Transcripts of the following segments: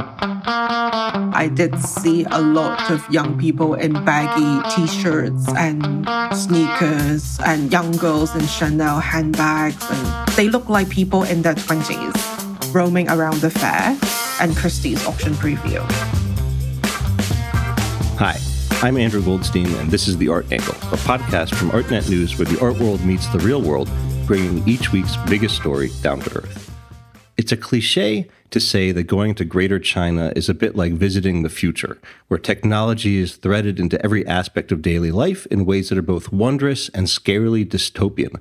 I did see a lot of young people in baggy t shirts and sneakers, and young girls in Chanel handbags. And they look like people in their 20s roaming around the fair and Christie's auction preview. Hi, I'm Andrew Goldstein, and this is The Art Angle, a podcast from ArtNet News where the art world meets the real world, bringing each week's biggest story down to earth. It's a cliche to say that going to Greater China is a bit like visiting the future, where technology is threaded into every aspect of daily life in ways that are both wondrous and scarily dystopian.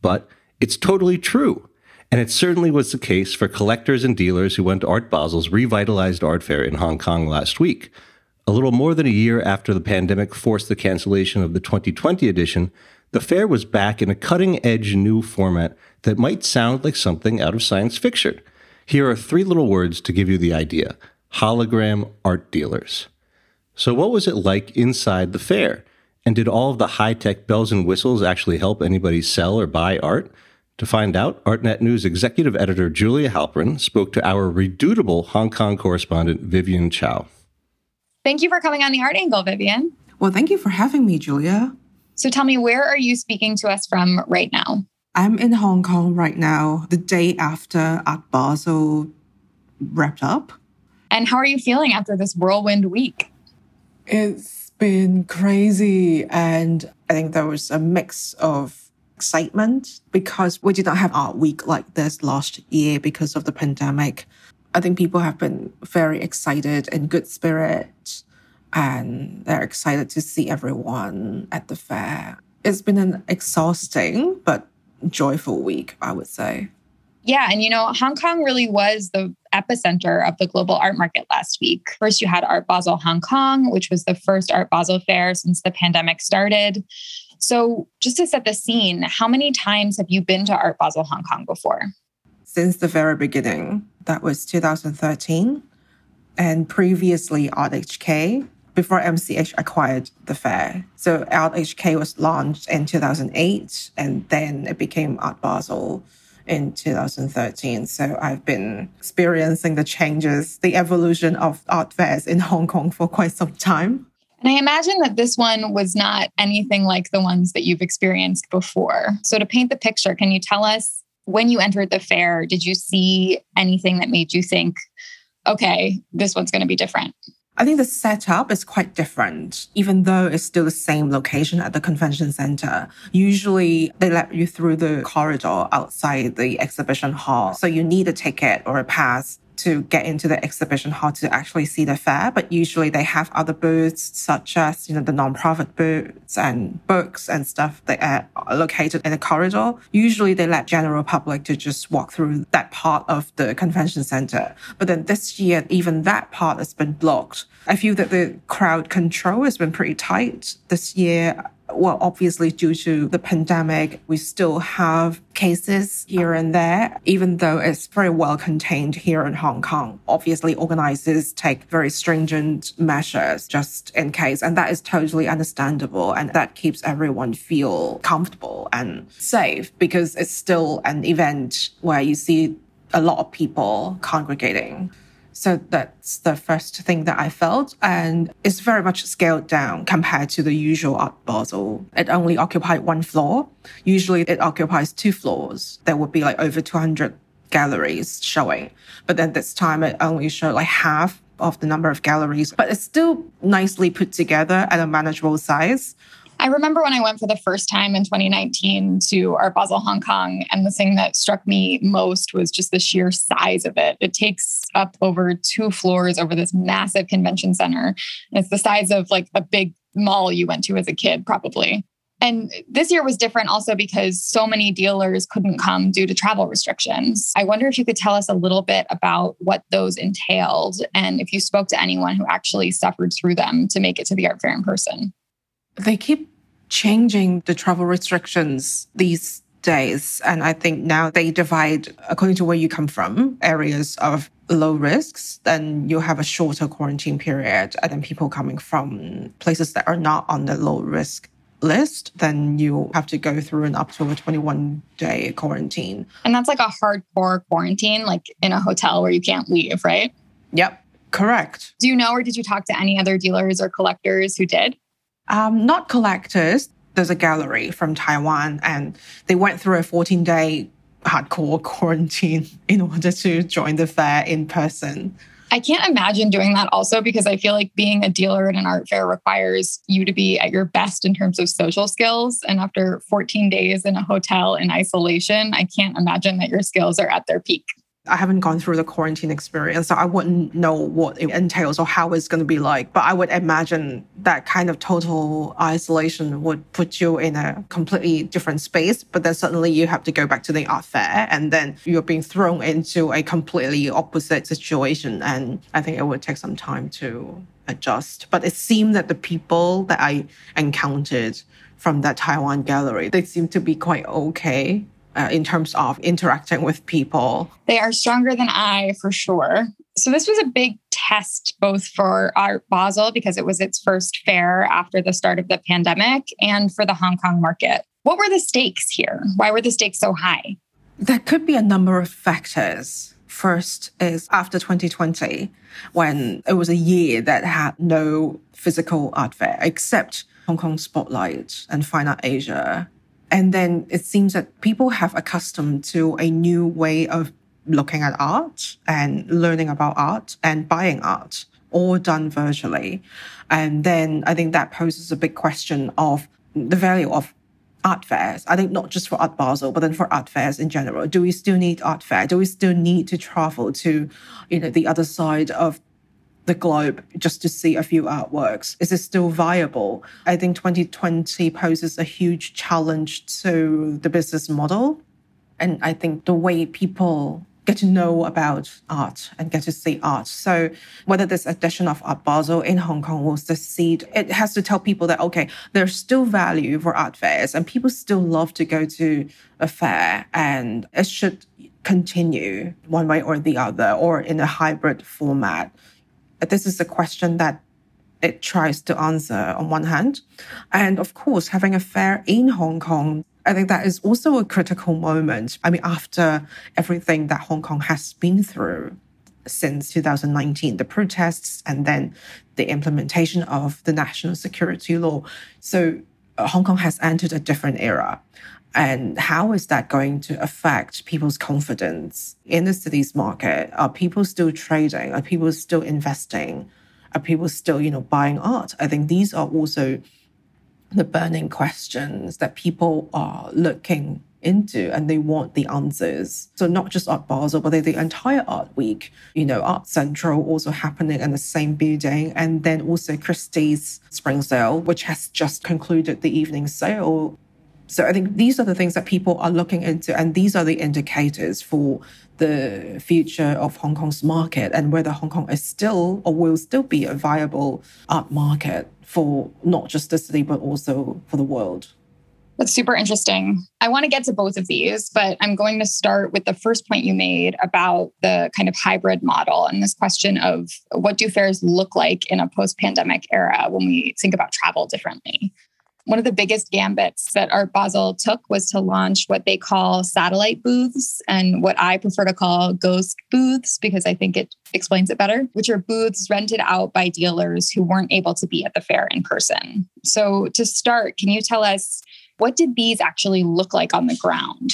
But it's totally true. And it certainly was the case for collectors and dealers who went to Art Basel's revitalized art fair in Hong Kong last week. A little more than a year after the pandemic forced the cancellation of the 2020 edition, the fair was back in a cutting edge new format that might sound like something out of science fiction. Here are three little words to give you the idea hologram art dealers. So, what was it like inside the fair? And did all of the high tech bells and whistles actually help anybody sell or buy art? To find out, ArtNet News executive editor Julia Halperin spoke to our redoubtable Hong Kong correspondent Vivienne Chow. Thank you for coming on the Art Angle, Vivienne. Well, thank you for having me, Julia. So tell me, where are you speaking to us from right now? I'm in Hong Kong right now, the day after Art Basel wrapped up. And how are you feeling after this whirlwind week? It's been crazy. And I think there was a mix of excitement because we did not have Art Week like this last year because of the pandemic. I think people have been very excited and good spirit, and they're excited to see everyone at the fair. It's been an exhausting but joyful week, I would say. Yeah. And, you know, Hong Kong really was the epicenter of the global art market last week. First, you had Art Basel Hong Kong, which was the first Art Basel fair since the pandemic started. So, just to set the scene, how many times have you been to Art Basel Hong Kong before? Since the very beginning. That was 2013. And previously, ArtHK before MCH acquired the fair. So ArtHK was launched in 2008 and then it became Art Basel in 2013. So I've been experiencing the changes, the evolution of art fairs in Hong Kong for quite some time. And I imagine that this one was not anything like the ones that you've experienced before. So to paint the picture, can you tell us when you entered the fair, did you see anything that made you think, okay, this one's going to be different? I think the setup is quite different, even though it's still the same location at the convention center. Usually they let you through the corridor outside the exhibition hall. So you need a ticket or a pass to get into the exhibition hall to actually see the fair. But usually they have other booths such as, you know, the nonprofit booths and books and stuff that are located in the corridor. Usually they let general public to just walk through that part of the convention center. But then this year, even that part has been blocked. I feel that the crowd control has been pretty tight this year well, obviously due to the pandemic, we still have cases here and there, even though it's very well contained here in Hong Kong. Obviously, organizers take very stringent measures just in case, and that is totally understandable. And that keeps everyone feel comfortable and safe because it's still an event where you see a lot of people congregating. So that's the first thing that I felt. And it's very much scaled down compared to the usual Art Basel. It only occupied one floor. Usually it occupies two floors. There would be like over 200 galleries showing. But then this time it only showed like half of the number of galleries, but it's still nicely put together at a manageable size. I remember when I went for the first time in 2019 to Art Basel Hong Kong, and the thing that struck me most was just the sheer size of it. It takes up over two floors over this massive convention center. And It's the size of like a big mall you went to as a kid, probably. And this year was different also because so many dealers couldn't come due to travel restrictions. I wonder if you could tell us a little bit about what those entailed and if you spoke to anyone who actually suffered through them to make it to the art fair in person. They keep changing the travel restrictions these days. And I think now they divide according to where you come from, areas of low risks, then you have a shorter quarantine period. And then people coming from places that are not on the low risk list, then you have to go through an up to a 21 day quarantine. And that's like a hardcore quarantine, like in a hotel where you can't leave, right? Yep Correct. Do you know, or did you talk to any other dealers or collectors who did? Um, not collectors. There's a gallery from Taiwan, and they went through a 14 day hardcore quarantine in order to join the fair in person. I can't imagine doing that also because I feel like being a dealer at an art fair requires you to be at your best in terms of social skills. And after 14 days in a hotel in isolation, I can't imagine that your skills are at their peak. I haven't gone through the quarantine experience, so I wouldn't know what it entails or how it's going to be like. But I would imagine that kind of total isolation would put you in a completely different space. But then suddenly you have to go back to the art fair, and then you're being thrown into a completely opposite situation. And I think it would take some time to adjust. But it seemed that the people that I encountered from that Taiwan gallery, they seemed to be quite okay uh, in terms of interacting with people. They are stronger than I for sure. So this was a big test both for Art Basel because it was its first fair after the start of the pandemic and for the Hong Kong market. What were the stakes here? Why were the stakes so high? There could be a number of factors. First is after 2020, when it was a year that had no physical art fair except Hong Kong Spotlight and Fine Art Asia and then it seems that people have accustomed to a new way of looking at art and learning about art and buying art, all done virtually. And then I think that poses a big question of the value of art fairs. I think not just for Art Basel, but then for art fairs in general. Do we still need art fair? Do we still need to travel to, you know, the other side of the globe just to see a few artworks? Is it still viable? I think 2020 poses a huge challenge to the business model. And I think the way people get to know about art and get to see art. So whether this edition of Art Basel in Hong Kong will succeed, it has to tell people that, okay, there's still value for art fairs and people still love to go to a fair and it should continue one way or the other or in a hybrid format this is a question that it tries to answer on one hand. And of course, having a fair in Hong Kong, I think that is also a critical moment. I mean, after everything that Hong Kong has been through since 2019, the protests and then the implementation of the national security law. So uh, Hong Kong has entered a different era. And how is that going to affect people's confidence in the city's market? Are people still trading? Are people still investing? Are people still, you know, buying art? I think these are also the burning questions that people are looking into and they want the answers. So not just Art Basel, but the entire Art Week, you know, Art Central also happening in the same building. And then also Christie's Spring Sale, which has just concluded the evening sale so I think these are the things that people are looking into, and these are the indicators for the future of Hong Kong's market and whether Hong Kong is still or will still be a viable art market for not just the city, but also for the world. That's super interesting. I want to get to both of these, but I'm going to start with the first point you made about the kind of hybrid model and this question of what do fairs look like in a post pandemic era when we think about travel differently. One of the biggest gambits that Art Basel took was to launch what they call satellite booths and what I prefer to call ghost booths because I think it explains it better, which are booths rented out by dealers who weren't able to be at the fair in person. So, to start, can you tell us what did these actually look like on the ground?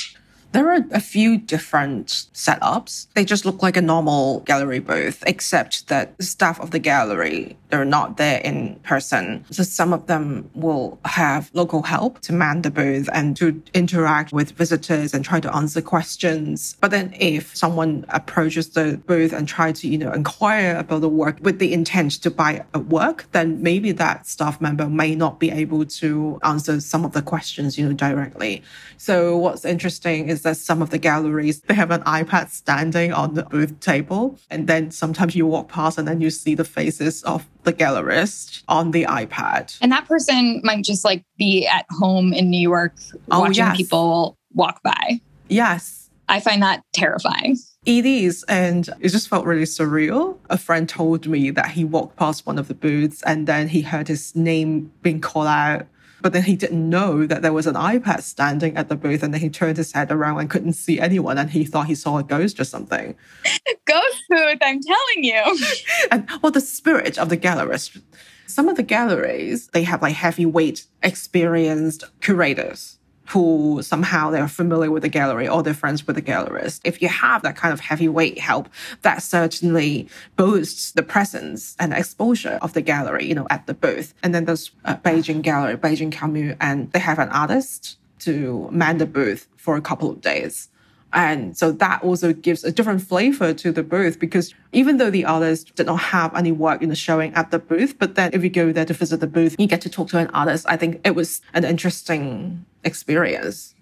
There are a few different setups. They just look like a normal gallery booth, except that the staff of the gallery, they're not there in person. So some of them will have local help to man the booth and to interact with visitors and try to answer questions. But then if someone approaches the booth and try to, you know, inquire about the work with the intent to buy a work, then maybe that staff member may not be able to answer some of the questions, you know, directly. So what's interesting is that some of the galleries, they have an iPad standing on the booth table. And then sometimes you walk past and then you see the faces of the gallerist on the iPad. And that person might just like be at home in New York oh, watching yes. people walk by. Yes. I find that terrifying. It is. And it just felt really surreal. A friend told me that he walked past one of the booths and then he heard his name being called out But then he didn't know that there was an iPad standing at the booth. And then he turned his head around and couldn't see anyone. And he thought he saw a ghost or something. Ghost booth, I'm telling you. and well, the spirit of the gallerist. Some of the galleries, they have like heavyweight, experienced curators who somehow they're familiar with the gallery or they're friends with the gallerist. If you have that kind of heavyweight help, that certainly boosts the presence and exposure of the gallery, you know, at the booth. And then there's a Beijing Gallery, Beijing Commune, and they have an artist to man the booth for a couple of days. And so that also gives a different flavor to the booth because even though the artist did not have any work in the showing at the booth, but then if you go there to visit the booth, you get to talk to an artist. I think it was an interesting experience.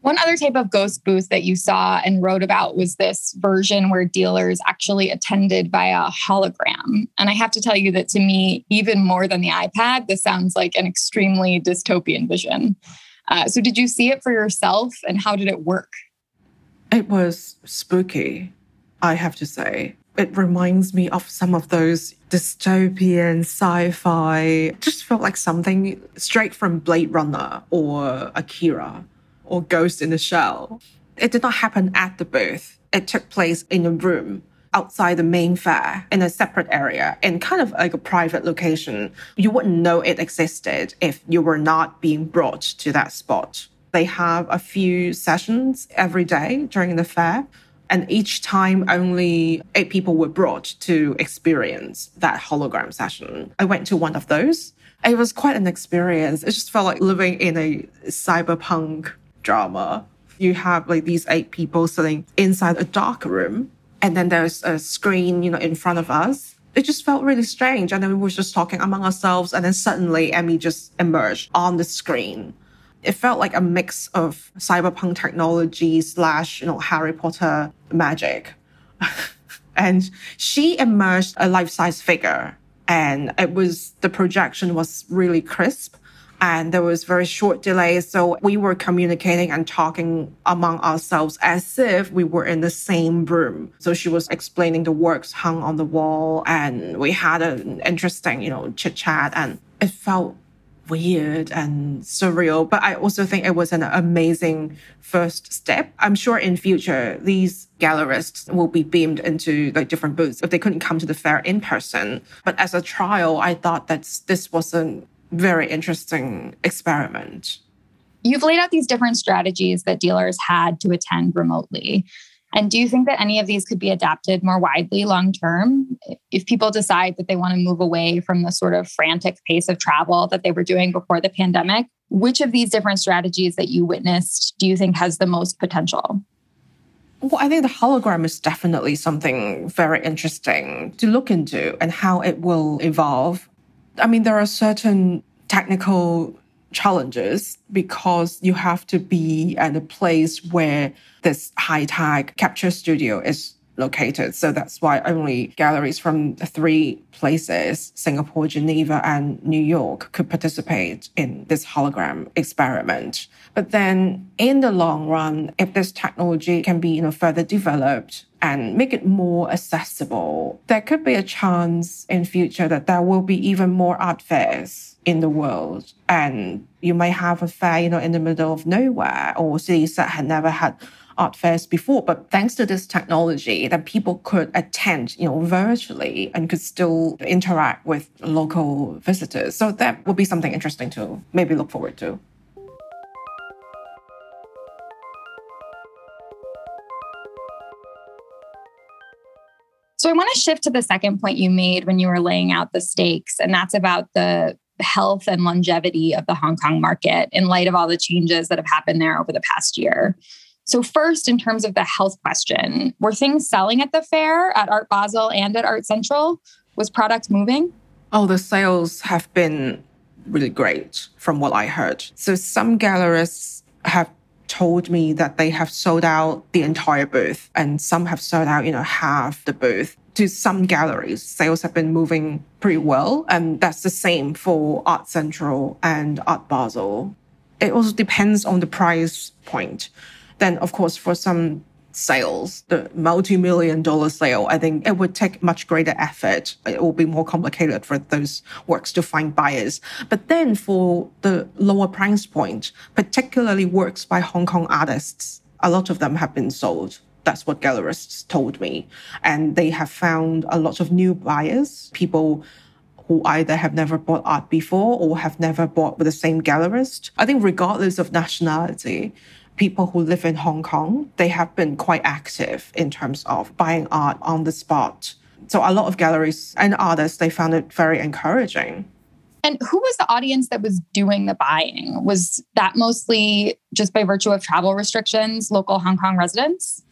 One other type of ghost booth that you saw and wrote about was this version where dealers actually attended via hologram. And I have to tell you that to me, even more than the iPad, this sounds like an extremely dystopian vision. Uh, so, did you see it for yourself and how did it work? It was spooky, I have to say. It reminds me of some of those dystopian sci fi, just felt like something straight from Blade Runner or Akira or Ghost in the Shell. It did not happen at the booth, it took place in a room outside the main fair in a separate area in kind of like a private location. You wouldn't know it existed if you were not being brought to that spot. They have a few sessions every day during the fair. And each time only eight people were brought to experience that hologram session. I went to one of those. It was quite an experience. It just felt like living in a cyberpunk drama. You have like these eight people sitting inside a dark room, and then there's a screen, you know, in front of us. It just felt really strange. And then we were just talking among ourselves, and then suddenly Emmy just emerged on the screen it felt like a mix of cyberpunk technology slash, you know, Harry Potter magic. and she emerged a life-size figure and it was the projection was really crisp and there was very short delays so we were communicating and talking among ourselves as if we were in the same room so she was explaining the works hung on the wall and we had an interesting you know chit chat and it felt weird and surreal, but I also think it was an amazing first step. I'm sure in future these gallerists will be beamed into like different booths if they couldn't come to the fair in person. But as a trial, I thought that this was a very interesting experiment. You've laid out these different strategies that dealers had to attend remotely. And do you think that any of these could be adapted more widely long term if people decide that they want to move away from the sort of frantic pace of travel that they were doing before the pandemic? Which of these different strategies that you witnessed do you think has the most potential? Well, I think the hologram is definitely something very interesting to look into and how it will evolve. I mean, there are certain technical challenges because you have to be at a place where this high tech capture studio is located. So that's why only galleries from the three places, Singapore, Geneva, and New York, could participate in this hologram experiment. But then in the long run, if this technology can be, you know, further developed and make it more accessible, there could be a chance in future that there will be even more art fairs in the world. And you may have a fair, you know, in the middle of nowhere or cities that had never had art fairs before. But thanks to this technology that people could attend, you know, virtually and could still interact with local visitors. So that would be something interesting to maybe look forward to. So I want to shift to the second point you made when you were laying out the stakes, and that's about the health and longevity of the Hong Kong market in light of all the changes that have happened there over the past year. So, first, in terms of the health question, were things selling at the fair at Art Basel and at Art Central? Was product moving? Oh, the sales have been really great from what I heard. So, some gallerists have told me that they have sold out the entire booth and some have sold out, you know, half the booth to some galleries, sales have been moving pretty well. And that's the same for Art Central and Art Basel. It also depends on the price point. Then, of course, for some sales, the multi-million dollar sale, I think it would take much greater effort. It will be more complicated for those works to find buyers. But then for the lower price point, particularly works by Hong Kong artists, a lot of them have been sold. That's what gallerists told me. And they have found a lot of new buyers, people who either have never bought art before or have never bought with the same gallerist. I think regardless of nationality, people who live in Hong Kong, they have been quite active in terms of buying art on the spot. So a lot of galleries and artists, they found it very encouraging. And who was the audience that was doing the buying? Was that mostly just by virtue of travel restrictions, local Hong Kong residents?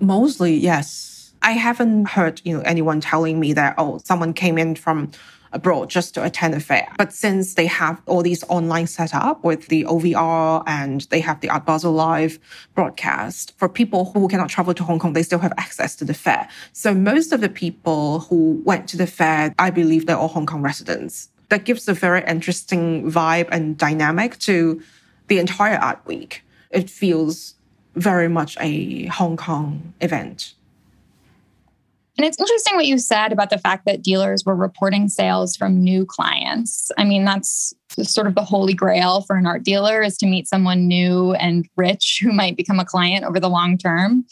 Mostly, yes. I haven't heard you know anyone telling me that oh someone came in from abroad just to attend a fair. But since they have all these online setup with the OVR and they have the Art Basel Live broadcast, for people who cannot travel to Hong Kong, they still have access to the fair. So most of the people who went to the fair, I believe they're all Hong Kong residents. That gives a very interesting vibe and dynamic to the entire art week. It feels very much a Hong Kong event. And it's interesting what you said about the fact that dealers were reporting sales from new clients. I mean, that's sort of the holy grail for an art dealer is to meet someone new and rich who might become a client over the long term.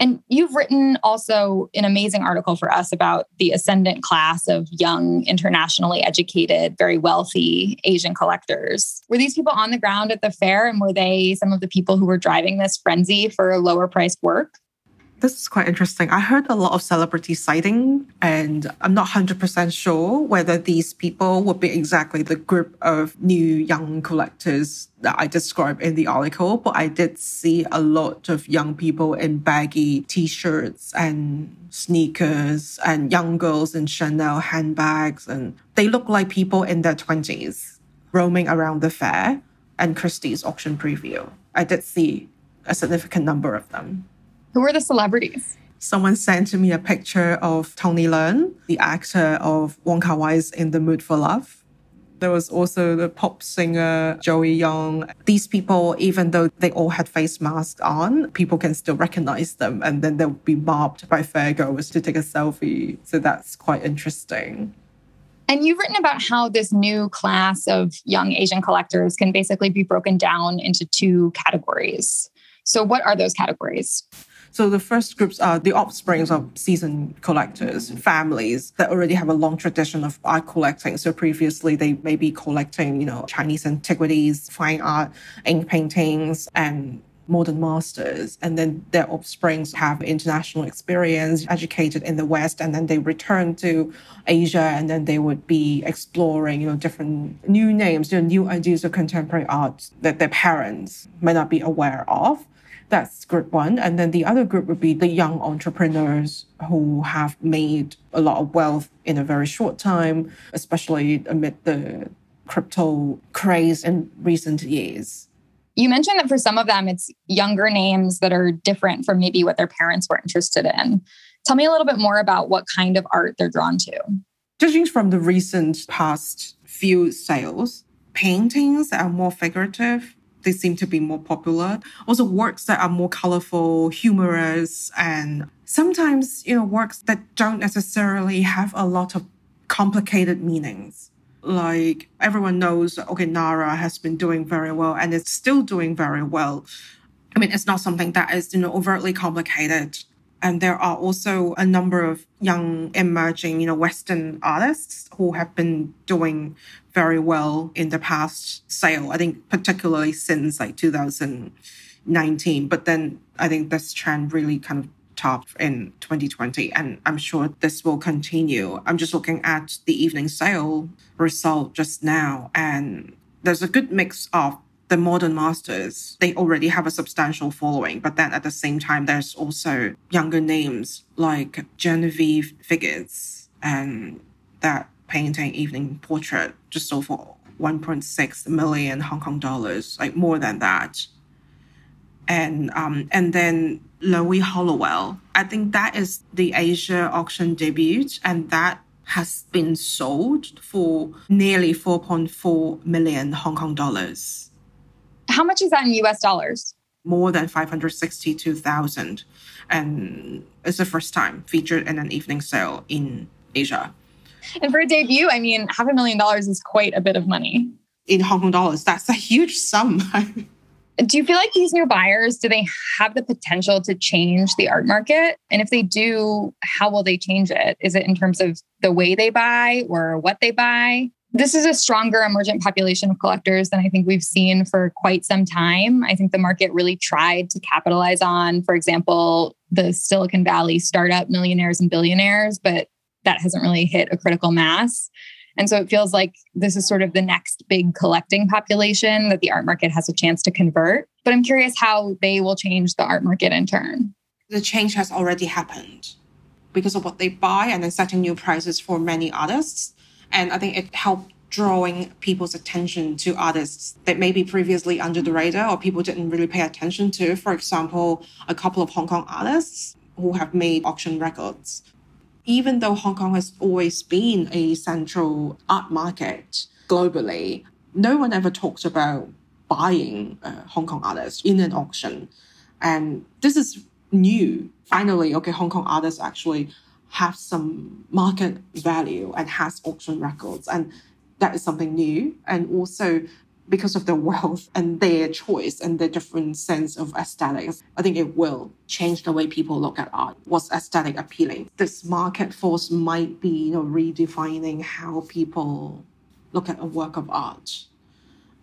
And you've written also an amazing article for us about the ascendant class of young, internationally educated, very wealthy Asian collectors. Were these people on the ground at the fair and were they some of the people who were driving this frenzy for lower priced work? This is quite interesting. I heard a lot of celebrity sighting, and I'm not 100% sure whether these people would be exactly the group of new young collectors that I described in the article, but I did see a lot of young people in baggy t shirts and sneakers, and young girls in Chanel handbags, and they look like people in their 20s roaming around the fair and Christie's auction preview. I did see a significant number of them. Who are the celebrities? Someone sent me a picture of Tony Leung, the actor of Wong Kar Wai's In the Mood for Love. There was also the pop singer Joey Yung. These people, even though they all had face masks on, people can still recognize them and then they'll be mobbed by fairgoers to take a selfie. So that's quite interesting. And you've written about how this new class of young Asian collectors can basically be broken down into two categories. So, what are those categories? So the first groups are the offsprings of seasoned collectors, families that already have a long tradition of art collecting. So previously they may be collecting, you know, Chinese antiquities, fine art, ink paintings, and modern masters and then their offsprings have international experience educated in the west and then they return to asia and then they would be exploring you know different new names you know, new ideas of contemporary art that their parents may not be aware of that's group one. And then the other group would be the young entrepreneurs who have made a lot of wealth in a very short time, especially amid the crypto craze in recent years. You mentioned that for some of them, it's younger names that are different from maybe what their parents were interested in. Tell me a little bit more about what kind of art they're drawn to. Judging from the recent past few sales, paintings are more figurative they seem to be more popular. Also, works that are more colorful, humorous, and sometimes, you know, works that don't necessarily have a lot of complicated meanings. Like everyone knows, okay, Nara has been doing very well and it's still doing very well. I mean, it's not something that is, you know, overtly complicated. And there are also a number of young emerging, you know, Western artists who have been doing very well in the past sale. I think particularly since like 2019. But then I think this trend really kind of topped in 2020 and i'm sure this will continue i'm just looking at the evening sale result just now and there's a good mix of the modern masters, they already have a substantial following. But then at the same time, there's also younger names like Genevieve Figgis and that painting evening portrait just sold for 1.6 million Hong Kong dollars, like more than that. And um, and then Loie Hollowell, I think that is the Asia auction debut, and that has been sold for nearly 4.4 million Hong Kong dollars. How much is that in US dollars? more than 562,000. And it's the first time featured in an evening sale in Asia. And for a debut, I mean, half a million dollars is quite a bit of money. In Hong Kong dollars, that's a huge sum. do you feel like these new buyers do they have the potential to change the art market and if they do how will they change it is it in terms of the way they buy or what they buy this is a stronger emergent population of collectors than I think we've seen for quite some time. I think the market really tried to capitalize on, for example, the Silicon Valley startup millionaires and billionaires, but that hasn't really hit a critical mass. And so it feels like this is sort of the next big collecting population that the art market has a chance to convert. But I'm curious how they will change the art market in turn. The change has already happened because of what they buy and then setting new prices for many artists. And I think it helped drawing people's attention to artists that maybe previously under the radar or people didn't really pay attention to. For example, a couple of Hong Kong artists who have made auction records even though Hong Kong has always been a central art market globally, no one ever talks about buying uh, Hong Kong artists in an auction. And this is new. Finally, okay, Hong Kong artists actually have some market value and has auction records. And that is something new. And also because of their wealth and their choice and their different sense of aesthetics, I think it will change the way people look at art. What's aesthetic appealing? This market force might be, you know, redefining how people look at a work of art.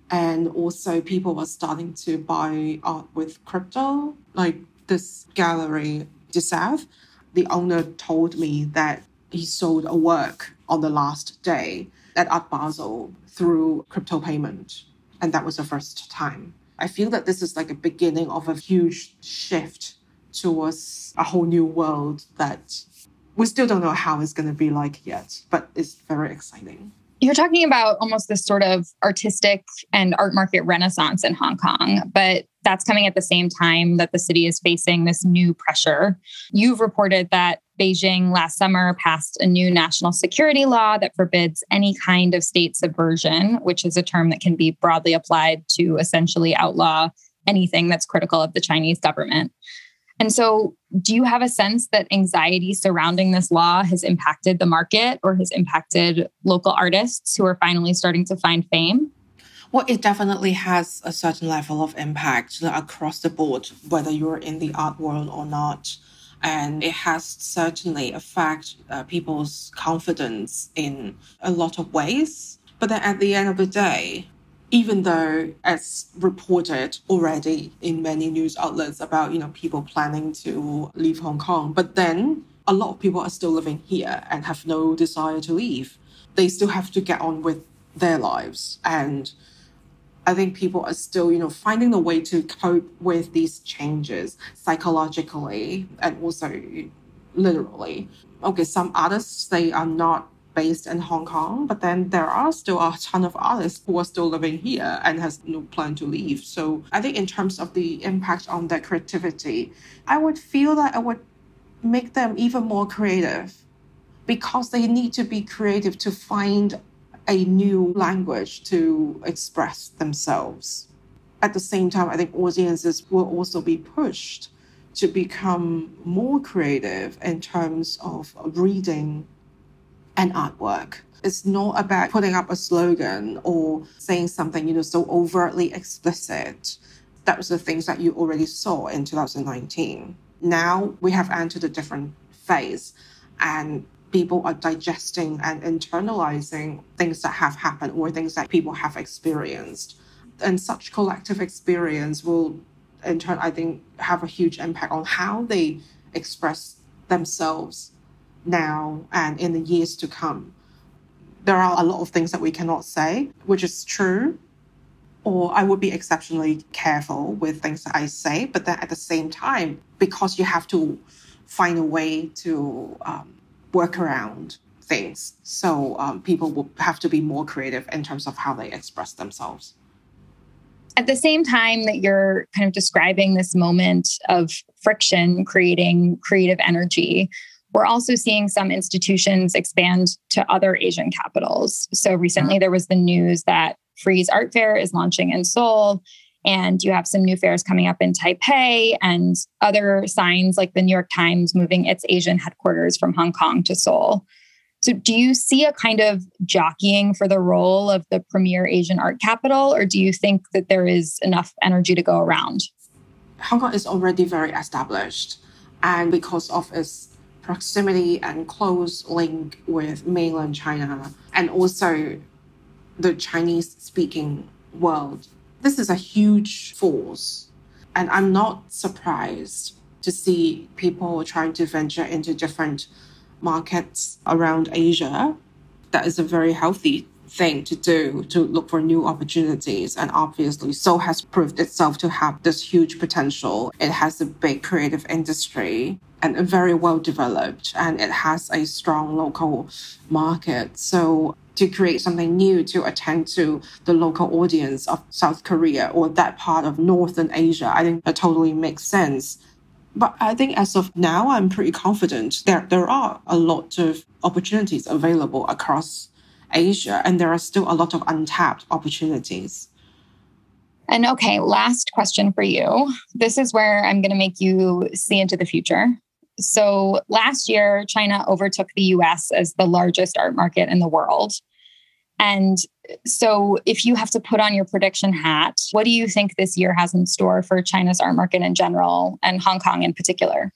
And also people are starting to buy art with crypto, like this gallery, South. The owner told me that he sold a work on the last day at Art Basel through crypto payment and that was the first time. I feel that this is like a beginning of a huge shift towards a whole new world that we still don't know how it's going to be like yet, but it's very exciting. You're talking about almost this sort of artistic and art market renaissance in Hong Kong, but that's coming at the same time that the city is facing this new pressure. You've reported that Beijing last summer passed a new national security law that forbids any kind of state subversion, which is a term that can be broadly applied to essentially outlaw anything that's critical of the Chinese government. And so, do you have a sense that anxiety surrounding this law has impacted the market or has impacted local artists who are finally starting to find fame? Well, it definitely has a certain level of impact across the board, whether you're in the art world or not and it has certainly affected uh, people's confidence in a lot of ways. But then at the end of the day, even though as reported already in many news outlets about you know people planning to leave Hong Kong, but then a lot of people are still living here and have no desire to leave. They still have to get on with their lives and I think people are still, you know, finding a way to cope with these changes psychologically and also literally. Okay, some artists they are not based in Hong Kong, but then there are still a ton of artists who are still living here and has no plan to leave. So I think in terms of the impact on their creativity, I would feel that it would make them even more creative because they need to be creative to find a new language to express themselves. At the same time, I think audiences will also be pushed to become more creative in terms of reading an artwork. It's not about putting up a slogan or saying something, you know, so overtly explicit. That was the things that you already saw in 2019. Now we have entered a different phase and people are digesting and internalizing things that have happened or things that people have experienced. And such collective experience will, in turn, I think, have a huge impact on how they express themselves now and in the years to come. There are a lot of things that we cannot say, which is true. Or I would be exceptionally careful with things that I say. But then at the same time, because you have to find a way to um, work around things. So um, people will have to be more creative in terms of how they express themselves. At the same time that you're kind of describing this moment of friction, creating creative energy, we're also seeing some institutions expand to other Asian capitals. So recently mm-hmm. there was the news that Frieze Art Fair is launching in Seoul. And you have some new fairs coming up in Taipei and other signs like the New York Times moving its Asian headquarters from Hong Kong to Seoul. So, do you see a kind of jockeying for the role of the premier Asian art capital, or do you think that there is enough energy to go around? Hong Kong is already very established, and because of its proximity and close link with mainland China, and also the Chinese speaking world, this is a huge force. And I'm not surprised to see people trying to venture into different markets around Asia. That is a very healthy thing to do to look for new opportunities. And obviously, Seoul has proved itself to have this huge potential. It has a big creative industry and very well developed, and it has a strong local market. So to create something new to attend to the local audience of South Korea or that part of Northern Asia, I think that totally makes sense. But I think as of now, I'm pretty confident that there are a lot of opportunities available across Asia, and there are still a lot of untapped opportunities. And okay, last question for you. This is where I'm going to make you see into the future. So last year, China overtook the US as the largest art market in the world. And so, if you have to put on your prediction hat, what do you think this year has in store for China's art market in general and Hong Kong in particular?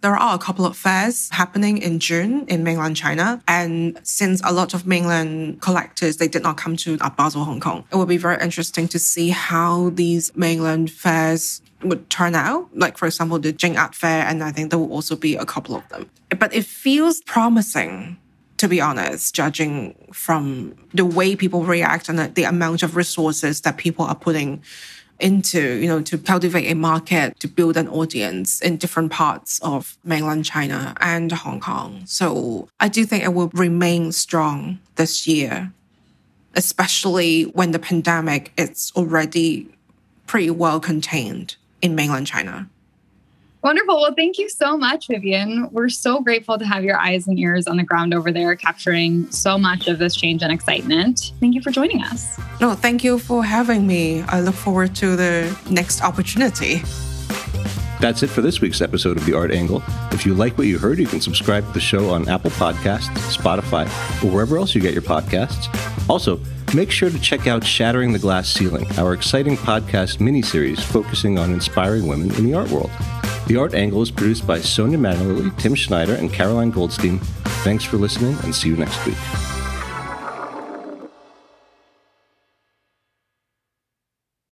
There are a couple of fairs happening in June in mainland China. And since a lot of mainland collectors, they did not come to Art Basel, Hong Kong, it will be very interesting to see how these mainland fairs would turn out. Like, for example, the Jing Art Fair, and I think there will also be a couple of them. But it feels promising to be honest, judging from the way people react and the amount of resources that people are putting into, you know, to cultivate a market, to build an audience in different parts of mainland China and Hong Kong. So I do think it will remain strong this year, especially when the pandemic is already pretty well contained in mainland China. Wonderful. Well, thank you so much, Vivienne. We're so grateful to have your eyes and ears on the ground over there, capturing so much of this change and excitement. Thank you for joining us. No, thank you for having me. I look forward to the next opportunity. That's it for this week's episode of The Art Angle. If you like what you heard, you can subscribe to the show on Apple Podcasts, Spotify, or wherever else you get your podcasts. Also, make sure to check out Shattering the Glass Ceiling, our exciting podcast mini-series focusing on inspiring women in the art world. The Art Angle is produced by Sonia Manley, Tim Schneider, and Caroline Goldstein. Thanks for listening, and see you next week.